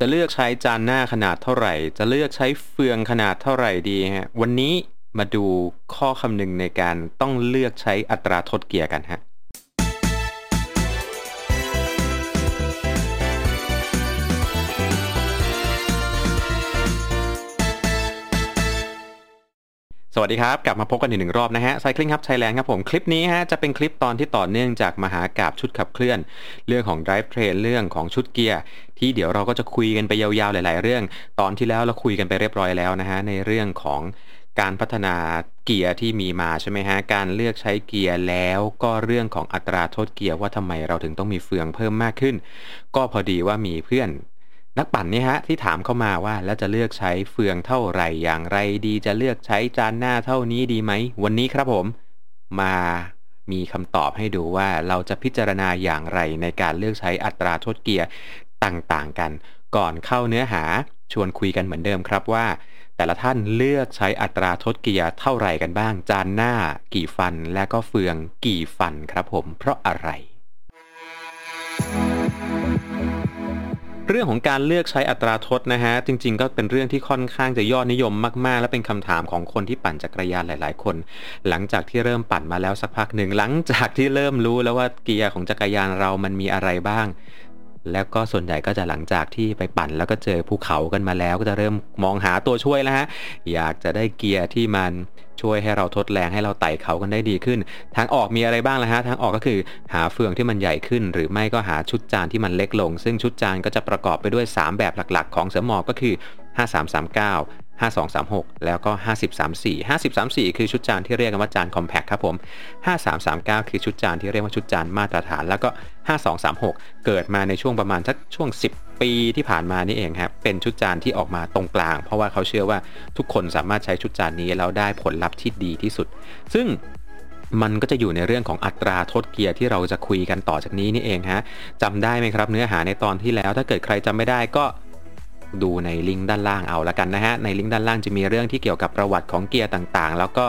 จะเลือกใช้จานหน้าขนาดเท่าไหร่ จะเลือกใช้เฟืองขนาดเท่าไหร่ดีฮะ วันนี้มาดูข้อคำนึงในการต้องเลือกใช้อัตราทดเกียร์กันฮะ สวัสดีครับ กลับมาพบกันอีกหนึ่งรอบนะฮะไซคลิงครับไทยแลนด์ครับผม คลิปนี้ฮะจะเป็นคลิปตอนที่ต่อเนื่องจากมหากราบชุดขับเคลื่อน เรื่องของ drive train เรื่องของชุดเกียร์ ที่เดี๋ยวเราก็จะคุยกันไปยาวๆหลาย ๆ เรื่อง ตอนที่แล้วเราคุยกันไปเรียบร้อยแล้วนะฮะในเรื่องของการพัฒนาเกียร์ที่มีมาใช่ไหมฮะ การเลือกใช้เกียร์แล้วก็เรื่องของอัตราโทษเกียร์ว่าทำไมเราถึงต้องมีเฟืองเพิ่มมากขึ้น ก็พอดีว่ามีเพื่อน นักปั่นเนี่ยฮะที่ถามเข้ามาว่าแล้วจะเลือกใช้เฟืองเท่าไหร่อย่างไรดีจะเลือกใช้จานหน้าเท่านี้ดีไหม วันนี้ครับผม มามีคำตอบให้ดูว่าเราจะพิจารณาอย่างไรในการเลือกใช้อัตราโทษเกียร์ต่างๆกัน ก่อนเข้าเนื้อหาชวนคุยกันเหมือนเดิมครับว่า แต่ละท่านเลือกใช้อัตราทดเกียร์เท่าไหร่กันบ้าง จานหน้ากี่ฟันและก็เฟืองกี่ฟันครับผม เพราะอะไร เรื่องของการเลือกใช้อัตราทดนะฮะ จริง ๆ ก็เป็นเรื่องที่ค่อนข้างจะยอดนิยมมาก ๆ และเป็นคำถามของคนที่ปั่นจักรยานหลาย ๆ คน หลังจากที่เริ่มปั่นมาแล้วสักพักหนึ่งหลังจากที่เริ่มรู้แล้วว่าเกียร์ของจักรยานเรามันมีอะไรบ้าง แล้วก็ส่วนใหญ่ก็จะหลังจากที่ไปปั่นแล้วก็เจอภูเขากันมาแล้วก็จะเริ่มมองหาตัวช่วยแล้วฮะ อยากจะได้เกียร์ที่มันช่วยให้เราทดแรงให้เราไต่เขากันได้ดีขึ้น ทางออกมีอะไรบ้างล่ะฮะ ทางออกก็คือหาเฟืองที่มันใหญ่ขึ้น หรือไม่ก็หาชุดจานที่มันเล็กลง ซึ่งชุดจานก็จะประกอบไปด้วย 3 แบบหลักๆ ของเสือหมอกก็คือ 5339 5236 แล้วก็ 5034 5034 คือชุดจานที่เรียกกันว่าจานคอมแพคครับผม 5339 คือชุดจานที่เรียกว่าชุดจานมาตรฐาน แล้วก็ 5236 เกิดมาในช่วงประมาณสักช่วง 10 ปีที่ผ่านมานี่เองครับ เป็นชุดจานที่ออกมาตรงกลาง เพราะว่าเขาเชื่อว่าทุกคนสามารถใช้ชุดจานนี้แล้วได้ผลลัพธ์ที่ดีที่สุด ซึ่งมันก็จะอยู่ในเรื่องของอัตราทดเกียร์ที่เราจะคุยกันต่อจากนี้นี่เองฮะจำได้ไหมครับ เนื้อหาในตอนที่แล้วถ้าเกิดใครจำไม่ได้ก็ ดูในลิงก์ด้านล่างเอาละกันนะฮะ ในลิงก์ด้านล่างจะมีเรื่องที่เกี่ยวกับประวัติของเกียร์ต่างๆ แล้วก็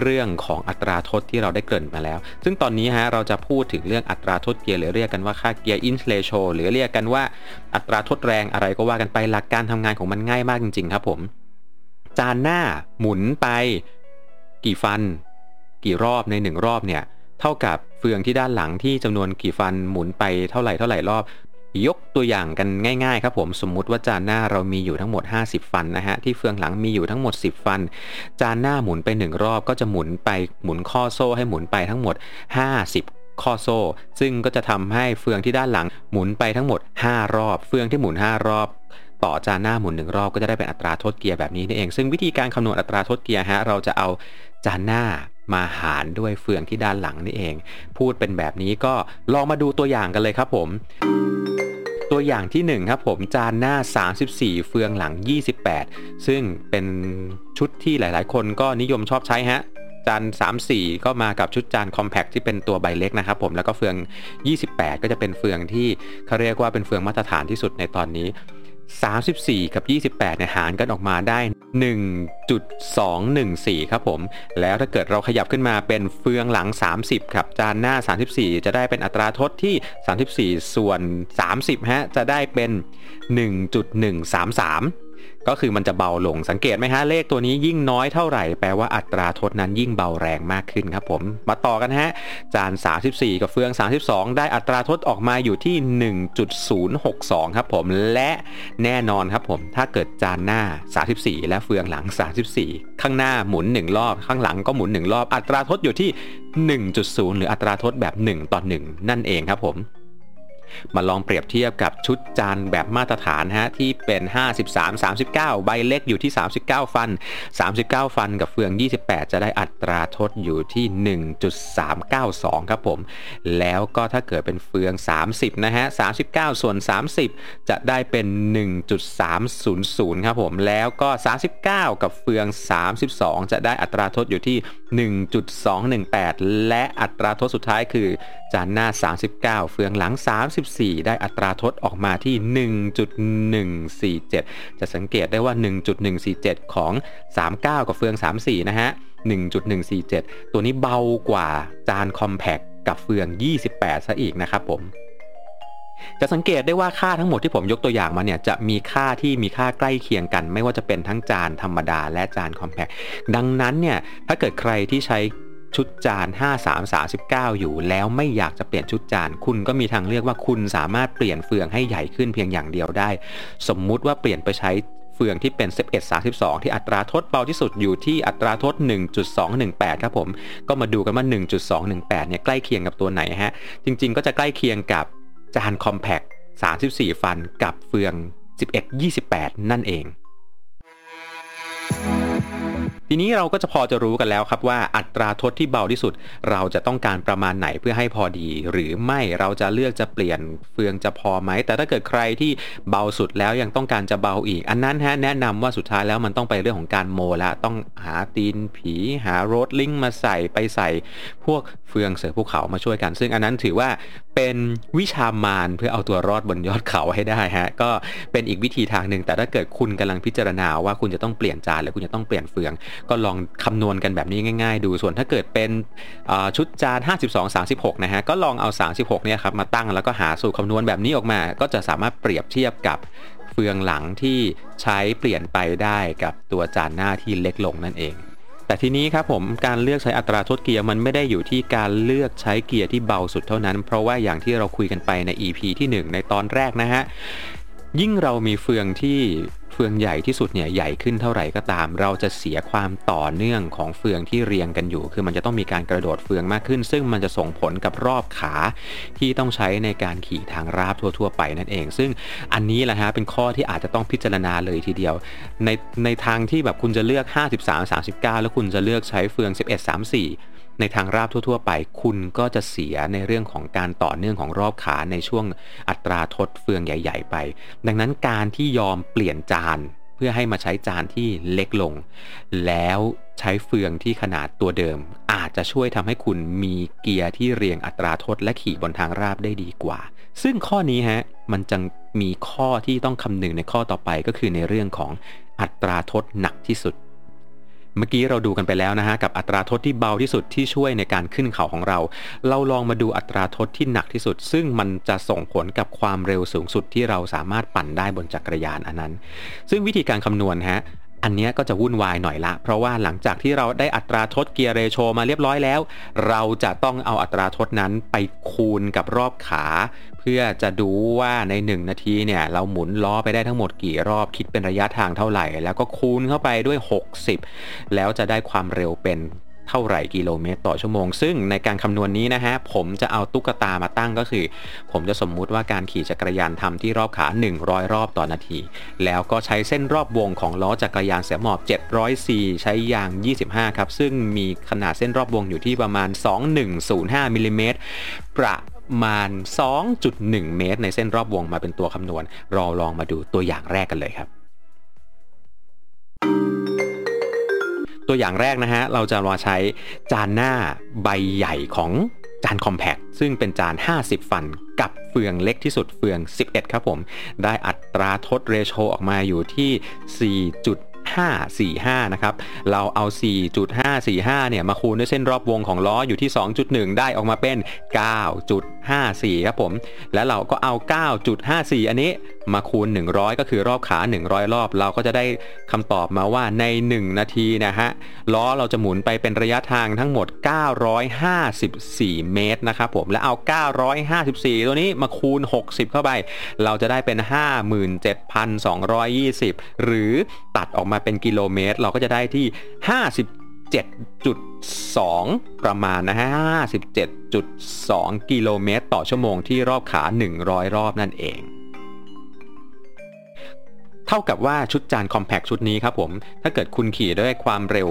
เรื่องของอัตราทดที่เราได้เกริ่นมาแล้ว ซึ่งตอนนี้ฮะเราจะพูดถึงเรื่องอัตราทดเกียร์หรือเรียกกันว่าค่า gear inch ratio หรือเรียกกันว่าอัตราทดแรงอะไรก็ว่ากันไปหลักการทำงานของมันง่ายมากจริงๆครับผม จานหน้าหมุนไปกี่ฟัน กี่รอบในหนึ่งรอบเนี่ยเท่ากับเฟืองที่ด้านหลังที่จำนวนกี่ฟันหมุนไปเท่าไหร่เท่าไหร่รอบ ยกตัวอย่างกันง่ายๆครับผมสมมุติว่าจานหน้าเรามีอยู่ทั้งหมด 50 ฟันนะฮะที่เฟืองหลังมีอยู่ทั้งหมด 10 ฟัน จานหน้าหมุนไป 1 รอบก็จะหมุนไปหมุนข้อโซ่ให้หมุนไปทั้งหมด 50ข้อโซ่ ซึ่งก็จะทำให้เฟืองที่ด้านหลังหมุนไปทั้งหมด 5 รอบ เฟืองที่หมุน 5 รอบ ต่อจานหน้าหมุนหนึ่งรอบก็จะได้เป็นอัตราทษเกียร์แบบนี้นี่เอง ซึ่งวิธีการคำนวณอัตราทษเกียร์ฮะเราจะเอาจานหน้ามาหารด้วยเฟืองที่ด้านหลังนี่เอง พูดเป็นแบบนี้ก็ลองมาดูตัวอย่างกันเลยครับผม ตัวอย่างที่ 1 ครับผมจานหน้า 34 เฟืองหลัง 28 ซึ่งเป็นชุดที่หลายๆ คนก็นิยมชอบใช้ฮะจาน3-4 ก็มากับชุดจานคอมแพคที่เป็นตัวใบเล็กนะครับผมแล้วก็เฟือง 28 ก็จะเป็นเฟืองที่เขาเรียกว่าเป็นเฟืองมาตรฐานที่สุดในตอนนี้ 34 กับ 28เนี่ยหารกันออกมาได้ 1.214 ครับผม แล้วถ้าเกิดเราขยับขึ้นมาเป็นเฟืองหลัง 30 ครับ จานหน้า 34 จะได้เป็นอัตราทดที่ 34 ส่วน 30 ฮะ จะได้เป็น 1.133 ก็คือมันจะเบาลงสังเกตไหมฮะเลขตัวนี้ยิ่งน้อยเท่าไหร่แปลว่าอัตราทดนั้นยิ่งเบาแรงมากขึ้นครับผม มาต่อกันฮะ จาน 34 กับเฟือง 32 ได้อัตราทดออกมาอยู่ที่ 1.062 ครับผมและแน่นอนครับผมถ้าเกิดจานหน้า 34 และเฟืองหลัง 34 ข้างหน้าหมุน 1 รอบ ข้างหลังก็หมุน 1 รอบ อัตราทดอยู่ที่ 1.0 หรืออัตราทดแบบ 1 ต่อ 1 นั่นเองครับผม มาลองเปรียบเทียบกับชุดจานแบบมาตรฐานฮะที่เป็น 53 39 ใบเล็กอยู่ที่ 39 ฟัน 39 ฟันกับเฟือง 28 จะได้อัตราทดอยู่ที่ 1.392 ครับผม แล้วก็ถ้าเกิดเป็นเฟือง 30 นะฮะ 39 ส่วน 30 จะได้เป็น 1.300 ครับผม แล้วก็ 39 กับเฟือง 32 จะได้อัตราทดอยู่ที่ 1.218 และอัตราทดสุดท้ายคือจานหน้า 39 เฟืองหลัง 3 34ได้อัตราทดออกมาที่ 1.147 จะสังเกตได้ว่า 1.147 ของ 39 กับเฟือง 34 นะฮะ 1.147 ตัวนี้เบากว่าจานคอมแพคกับเฟือง 28 ซะอีกนะครับผมจะสังเกตได้ว่าค่าทั้งหมดที่ผมยกตัวอย่างมาเนี่ยจะมีค่าที่มีค่าใกล้เคียงกัน ไม่ว่าจะเป็นทั้งจานธรรมดาและจานคอมแพคดังนั้นเนี่ยถ้าเกิดใครที่ใช้ ชุดจาน 5339 อยู่ แล้วไม่อยากจะเปลี่ยนชุดจาน คุณก็มีทางเลือกว่าคุณสามารถเปลี่ยนเฟืองให้ใหญ่ขึ้นเพียงอย่างเดียวได้ สมมุติว่าเปลี่ยนไปใช้เฟืองที่เป็น 1132 ที่อัตราทดเบาที่สุดอยู่ที่อัตราทด 1.218 ครับผม ก็มาดูกันว่า 1.218 เนี่ยใกล้เคียงกับตัวไหนฮะ จริง ๆ ก็จะใกล้เคียงกับจานคอมแพค34 ฟันกับเฟือง 1128 นั่นเอง ทีนี้เราก็จะพอจะรู้กันแล้วครับว่าอัตราทดที่เบาที่สุด เราจะต้องการประมาณไหนเพื่อให้พอดี หรือไม่เราจะเลือกจะเปลี่ยนเฟืองจะพอไหม แต่ถ้าเกิดใครที่เบาสุดแล้วยังต้องการจะเบาอีก อันนั้นฮะแนะนำว่าสุดท้ายแล้วมันต้องไปเรื่องของการโมละต้องหาตีนผี หาโรดลิงมาใส่ไปใส่ พวกเฟืองเสือภูเขามาช่วยกัน ซึ่งอันนั้นถือว่าเป็นวิชามารเพื่อเอาตัวรอดบนยอดเขาให้ได้ฮะก็เป็นอีกวิธีทางหนึ่งแต่ถ้าเกิดคุณกำลังพิจารณาว่าคุณจะต้องเปลี่ยนจานหรือคุณจะต้องเปลี่ยนเฟืองก็ลองคำนวณกันแบบนี้ง่าย ๆ ดูส่วนถ้าเกิดเป็นชุดจาน 52 36 นะฮะ ก็ลองเอา 36 เนี่ยครับมาตั้งแล้วก็หาสูตรคำนวณแบบนี้ออกมา ก็จะสามารถเปรียบเทียบกับเฟืองหลังที่ใช้เปลี่ยนไปได้กับตัวจานหน้าที่เล็กลงนั่นเองแต่ทีนี้ครับผมการเลือกใช้อัตราทดเกียร์มันไม่ได้อยู่ที่การเลือกใช้เกียร์ที่เบาสุดเท่านั้น เพราะว่าอย่างที่เราคุยกันไปใน EP ที่ 1 ในตอนแรกนะฮะ ยิ่งเรามีเฟืองที่ เฟืองใหญ่ที่สุดเนี่ยใหญ่ขึ้นเท่าไหร่ก็ตาม เราจะเสียความต่อเนื่องของเฟืองที่เรียงกันอยู่ คือมันจะต้องมีการกระโดดเฟืองมากขึ้น ซึ่งมันจะส่งผลกับรอบขาที่ต้องใช้ในการขี่ทางราบทั่ว ๆ ไปนั่นเอง ซึ่งอันนี้แหละฮะเป็นข้อที่อาจจะต้องพิจารณาเลยทีเดียว ในในทางที่แบบคุณจะเลือก 53 39 แล้วคุณจะเลือกใช้เฟือง 11 34 ในทางราบทั่ว ๆ ไป คุณก็จะเสียในเรื่องของการต่อเนื่องของรอบขาในช่วงอัตราทดเฟืองใหญ่ ๆ ไป ดังนั้นการที่ยอมเปลี่ยนจานเพื่อให้มาใช้จานที่เล็กลง แล้วใช้เฟืองที่ขนาดตัวเดิม อาจจะช่วยทำให้คุณมีเกียร์ที่เรียงอัตราทดและขี่บนทางราบได้ดีกว่า ซึ่งข้อนี้ฮะมันจะมีข้อที่ต้องคำนึงในข้อต่อไปก็คือในเรื่องของอัตราทดหนักที่สุด เมื่อกี้เราดูกันไปแล้วนะฮะกับอัตราทดที่เบาที่สุดที่ช่วยในการขึ้นเขาของเรา เราลองมาดูอัตราทดที่หนักที่สุด ซึ่งมันจะส่งผลกับความเร็วสูงสุดที่เราสามารถปั่นได้บนจักรยานอันนั้น ซึ่งวิธีการคำนวณฮะอันนี้ก็จะวุ่นวายหน่อยละ เพราะว่าหลังจากที่เราได้อัตราทดเกียร์เรโชมาเรียบร้อยแล้ว เราจะต้องเอาอัตราทดนั้นไปคูณกับรอบขา พื่อจะดูว่าใน 1 นาทีเนี่ยเราหมุนล้อไปได้ทั้งหมดกี่รอบคิดเป็นระยะทางเท่าไหร่ แล้วก็คูณเข้าไปด้วย 60 แล้วจะได้ความเร็วเป็นเท่าไหร่กิโลเมตรต่อชั่วโมง ซึ่งในการคำนวณนนี้นะฮะ ผมจะเอาตุ๊กตามาตั้งก็คือ ผมจะสมมุติว่าการขี่จักรยานทำที่รอบขา 100 รอบต่อนาที แล้วก็ใช้เส้นรอบวงของล้อจักรยานเสียหมอบ 700 c ใช้ยาง 25 ครับ ซึ่งมีขนาดเส้นรอบวงอยู่ที่ประมาณ 2105มิลิเมตรประ มาณ 2.1 เมตร ในเส้นรอบวงมาเป็นตัวคำนวณรอลองมาดูตัวอย่างแรกกันเลยครับ ตัวอย่างแรกนะฮะ เราจะมาใช้จานหน้าใบใหญ่ของจานคอมแพคซึ่งเป็นจาน 50 ฟันกับเฟืองเล็กที่สุดเฟือง 11 ครับผม ได้อัตราทดเรโชออกมาอยู่ที่ 4.545 นะครับ เราเอา 4.545 เนี่ย มาคูณด้วยเส้นรอบวงของล้ออยู่ที่ 2.1 ได้ออกมาเป็น 9.54 ครับผม แล้วเราก็เอา 9.54 อันนี้มาคูณ 100 ก็คือรอบขา 100 รอบ เราก็จะได้คำตอบมาว่าใน 1 นาทีนะฮะ ล้อเราจะหมุนไปเป็นระยะทางทั้งหมด 954 เมตรนะครับผม แล้วเอา 954 ตัวนี้มาคูณ 60 เข้าไป เราจะได้เป็น 57,220 หรือตัดออกมาเป็นกิโลเมตร เราก็จะได้ที่ 57.2 ประมาณนะฮะ57.2 กิโลเมตรต่อชั่วโมงที่รอบขา 100 รอบนั่นเอง เท่ากับว่าชุดจานคอมแพคชุดนี้ครับผม ถ้าเกิดคุณขี่ด้วยความเร็ว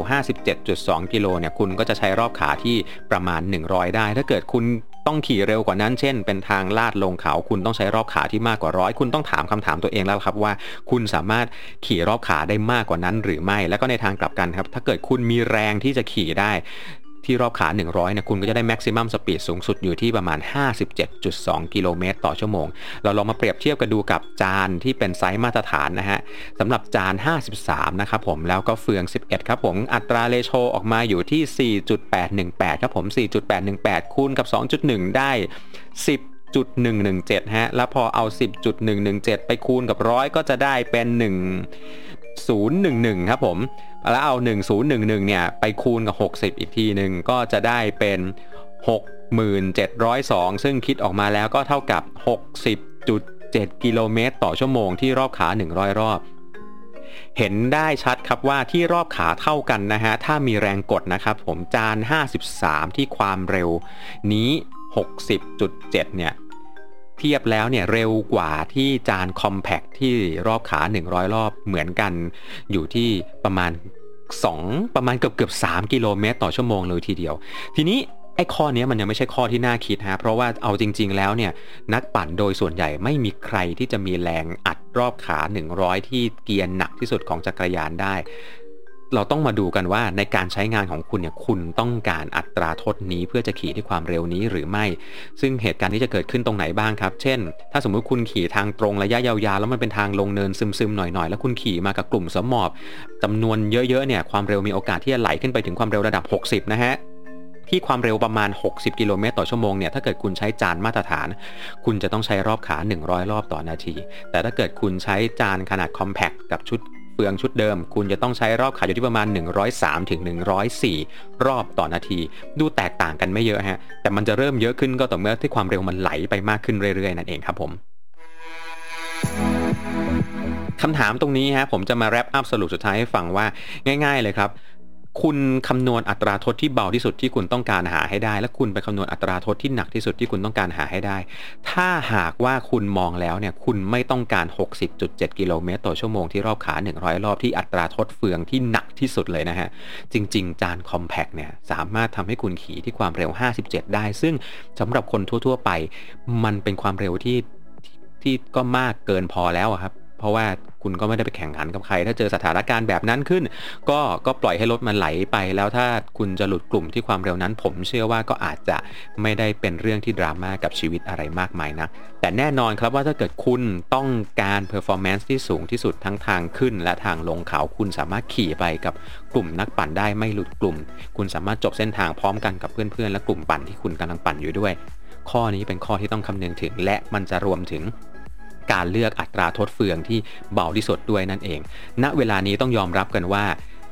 57.2 กิโลเนี่ย คุณก็จะใช้รอบขาที่ประมาณ 100 ได้ ถ้าเกิดคุณ ต้องขี่เร็วกว่านั้น เช่น เป็นทางลาดลงเขา คุณต้องใช้รอบขาที่มากกว่าร้อย คุณต้องถามคำถามตัวเองแล้วครับว่า คุณสามารถขี่รอบขาได้มากกว่านั้นหรือไม่ แล้วก็ในทางกลับกันครับ ถ้าเกิดคุณมีแรงที่จะขี่ได้ ที่รอบขา 100นี่ยคุณก็จะได้ maximum speed สูงสุดอยู่ที่ประมาณ 57.2 กิโลเมตรต่อชั่วโมง เราลองมาเปรียบเทียบกันดูกับจานที่เป็นไซส์มาตรฐานนะฮะสำหรับจาน 53 นะครับผม แล้วก็เฟือง 11 ครับผม อัตราเลโชออกมาอยู่ที่ 4.818 ครับผม 4.818 คูณกับ 2.1 ได้ 10 10.117 ฮะ แล้วพอเอา 10.117 ไปคูณกับร้อยก็จะได้เป็น 1011 ครับผม แล้วเอา 1011 เนี่ย ไปคูณกับ 60 อีกทีหนึ่งก็จะได้เป็น 6702 ซึ่งคิดออกมาแล้วก็เท่ากับ 60.7 กิโลเมตรต่อชั่วโมงที่รอบขา 100 รอบ เห็นได้ชัดครับว่าที่รอบขาเท่ากันนะฮะ ถ้ามีแรงกดนะครับผมจาน 53 ที่ความเร็วนี้ 60.7 เนี่ย เทียบแล้วเนี่ยเร็วกว่าที่จานคอมแพคที่รอบขา 100 รอบเหมือนกัน อยู่ที่ประมาณ 2 ประมาณเกือบเกือบ3กิโลเมตรต่อชั่วโมงเลยทีเดียว ทีนี้ไอ้ข้อนี้มันยังไม่ใช่ข้อที่น่าคิดฮะ เพราะว่าเอาจริง ๆ แล้วเนี่ยนักปั่นโดยส่วนใหญ่ไม่มีใครที่จะมีแรงอัดรอบขา 100 ที่เกียร์หนักที่สุดของจักรยานได้ เราต้องมาดูกันว่าในการใช้งานของคุณเนี่ยคุณต้องการอัตราทดนี้ เพื่อจะขี่ที่ความเร็วนี้หรือไม่ ซึ่งเหตุการณ์ที่จะเกิดขึ้นตรงไหนบ้างครับ เช่น ถ้าสมมุติคุณขี่ทางตรงระยะยาวๆ แล้วมันเป็นทางลงเนินซึมๆหน่อยๆ แล้วคุณขี่มากับกลุ่มสมอบจำนวนเยอะๆเนี่ยความเร็วมีโอกาสที่จะไหลขึ้นไปถึงความเร็วระดับ 60 นะฮะที่ความเร็วประมาณ 60 กิโลเมตรต่อชั่วโมงเนี่ย ถ้าเกิดคุณใช้จานมาตรฐาน คุณจะต้องใช้รอบขา 100 รอบต่อนาที แต่ถ้าเกิดคุณใช้จานขนาดคอมแพคกับชุด เปลืองชุดเดิม คุณจะต้องใช้รอบขาอยู่ที่ประมาณ 103ถึง104 รอบต่อนาที ดูแตกต่างกันไม่เยอะฮะ แต่มันจะเริ่มเยอะขึ้นก็ต่อเมื่อที่ความเร็วมันไหลไปมากขึ้นเรื่อยๆ นั่นเองครับผมคำถามตรงนี้ฮะผมจะมาแรปอัพสรุปสุดท้ายให้ฟังว่าง่าย ๆ เลยครับ คุณคำนวณอัตราโทษที่เบาที่สุดที่คุณต้องการหาให้ได้ และคุณไปคำนวณอัตราโทษที่หนักที่สุดที่คุณต้องการหาให้ได้ ถ้าหากว่าคุณมองแล้วเนี่ยคุณไม่ต้องการ 60.7 กิโลเมตรต่อชั่วโมงที่รอบขา 100 รอบที่อัตราโทษเฟืองที่หนักที่สุดเลยนะฮะ จริง ๆ จานคอมแพกเนี่ยสามารถทำให้คุณขี่ที่ความเร็ว 57 ได้ ซึ่งสำหรับคนทั่ว ๆ ไป มันเป็นความเร็วที่ที่ก็มากเกินพอแล้วครับ เพราะว่า คุณก็ไม่ได้ไปแข่งขันกับใคร ถ้าเจอสถานการณ์แบบนั้นขึ้น ก็ก็ปล่อยให้รถมันไหลไป แล้วถ้าคุณจะหลุดกลุ่มที่ความเร็วนั้น ผมเชื่อว่าก็อาจจะไม่ได้เป็นเรื่องที่ดราม่ากับชีวิตอะไรมากมายนะแต่แน่นอนครับว่าถ้าเกิดคุณต้องการ performance ที่สูงที่สุดทั้งทางขึ้น และทางลงเขาคุณสามารถขี่ไปกับกลุ่มนักปั่นได้ไม่หลุดกลุ่ม คุณสามารถจบเส้นทางพร้อมกันกับเพื่อนๆและกลุ่มปั่นที่คุณกำลังปั่นอยู่ด้วย ข้อนี้เป็นข้อที่ต้องคำนึงถึง และมันจะรวมถึง การเลือกอัตราทดเฟืองที่เบาที่สุดด้วยนั่นเอง ณ เวลานี้ต้องยอมรับกันว่า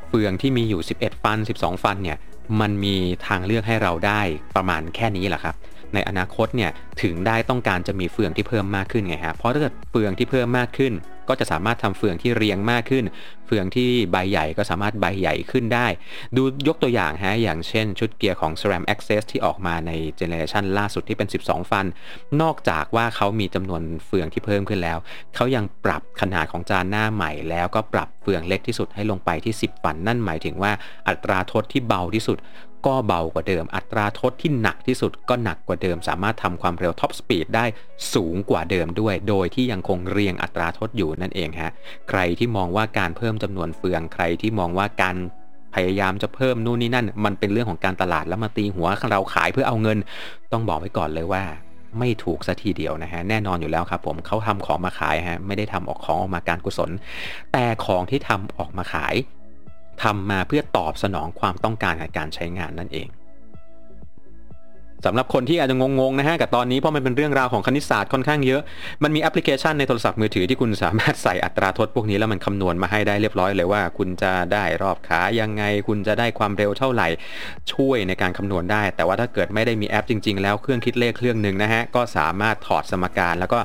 เฟืองที่มีอยู่ 11 ฟัน 12 ฟันเนี่ย มันมีทางเลือกให้เราได้ประมาณแค่นี้แหละครับ ในอนาคตเนี่ยถึงได้ต้องการจะมีเฟืองที่เพิ่มมากขึ้นไงฮะ เพราะถ้าเกิดเฟืองที่เพิ่มมากขึ้น ก็จะสามารถทำเฟืองที่เรียงมากขึ้น เฟืองที่ใบใหญ่ก็สามารถใบใหญ่ขึ้นได้ ดูยกตัวอย่างฮะอย่างเช่น ชุดเกียร์ของ SRAM Access ที่ออกมาในgeneration ล่าสุดที่เป็น 12 ฟัน นอกจากว่าเขามีจำนวนเฟืองที่เพิ่มขึ้นแล้ว เขายังปรับขนาดของจานหน้าใหม่ แล้วก็ปรับเฟืองเล็กที่สุดให้ลงไปที่ 10 ฟัน นั่นหมายถึงว่าอัตราทดที่เบาที่สุด ก็เบากว่าเดิม อัตราทดที่หนักที่สุดก็หนักกว่าเดิม สามารถทำความเร็ว top speed ได้สูงกว่าเดิมด้วย โดยที่ยังคงเรียงอัตราทดอยู่นั่นเองฮะ ใครที่มองว่าการเพิ่มจำนวนเฟือง ใครที่มองว่าการพยายามจะเพิ่มนู่นนี่นั่น มันเป็นเรื่องของการตลาดแล้วมาตีหัวเราขายเพื่อเอาเงิน ต้องบอกไว้ก่อนเลยว่าไม่ถูกสัทีเดียวนะฮะแน่นอนอยู่แล้วครับผมเขาทำของมาขายฮะไม่ได้ทำออกของออกมาการกุศล แต่ของที่ทำออกมาขาย ทำมาเพื่อตอบสนองความต้องการในการใช้งานนั่นเองสำหรับคนที่อาจจะงงๆนะฮะกับตอนนี้เพราะมันเป็นเรื่องราวของคณิตศาสตร์ค่อนข้างเยอะ มันมีแอปพลิเคชันในโทรศัพท์มือถือที่คุณสามารถใส่อัตราทดพวกนี้แล้วมันคำนวณมาให้ได้เรียบร้อยเลยว่า คุณจะได้รอบขายังไง คุณจะได้ความเร็วเท่าไหร่ ช่วยในการคำนวณได้ แต่ว่าถ้าเกิดไม่ได้มีแอปจริง ๆ แล้วเครื่องคิดเลขเครื่องหนึ่งนะฮะก็สามารถถอดสมการแล้วก็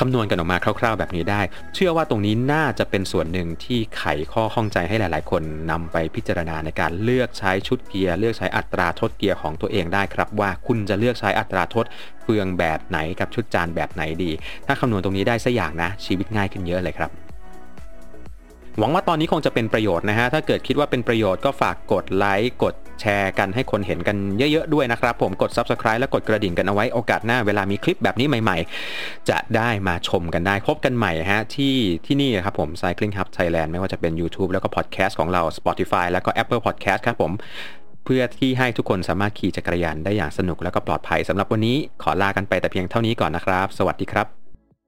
คำนวณกันออกมาคร่าว ๆ แบบนี้ได้ เชื่อว่าตรงนี้น่าจะเป็นส่วนหนึ่งที่ไขข้อข้องใจให้หลาย ๆ คนนำไปพิจารณาในการเลือกใช้ชุดเกียร์ เลือกใช้อัตราทดเกียร์ของตัวเองได้ครับ ว่าคุณจะเลือกใช้อัตราทดเฟืองแบบไหนกับชุดจานแบบไหนดี ถ้าคำนวณตรงนี้ได้สักอย่างนะ ชีวิตง่ายขึ้นเยอะเลยครับหวังว่าตอนนี้คงจะเป็นประโยชน์นะฮะ ถ้าเกิดคิดว่าเป็นประโยชน์ก็ฝากกดไลค์ กด แชร์กันให้คนเห็นกันเยอะๆด้วยนะครับ ผมกด Subscribe และกดกระดิ่งกันเอาไว้โอกาสหน้าเวลามีคลิปแบบนี้ใหม่ ๆ จะได้มาชมกันได้พบกันใหม่ฮะที่ที่นี่ครับผม Cycling Hub Thailand ไม่ว่าจะเป็น YouTube แล้วก็ Podcast ของเรา Spotify แล้วก็ Apple Podcast ครับผมเพื่อที่ให้ทุกคนสามารถขี่จักรยานได้อย่างสนุกและก็ปลอดภัยสำหรับวันนี้ขอลากันไปแต่เพียงเท่านี้ก่อนนะครับ สวัสดีครับ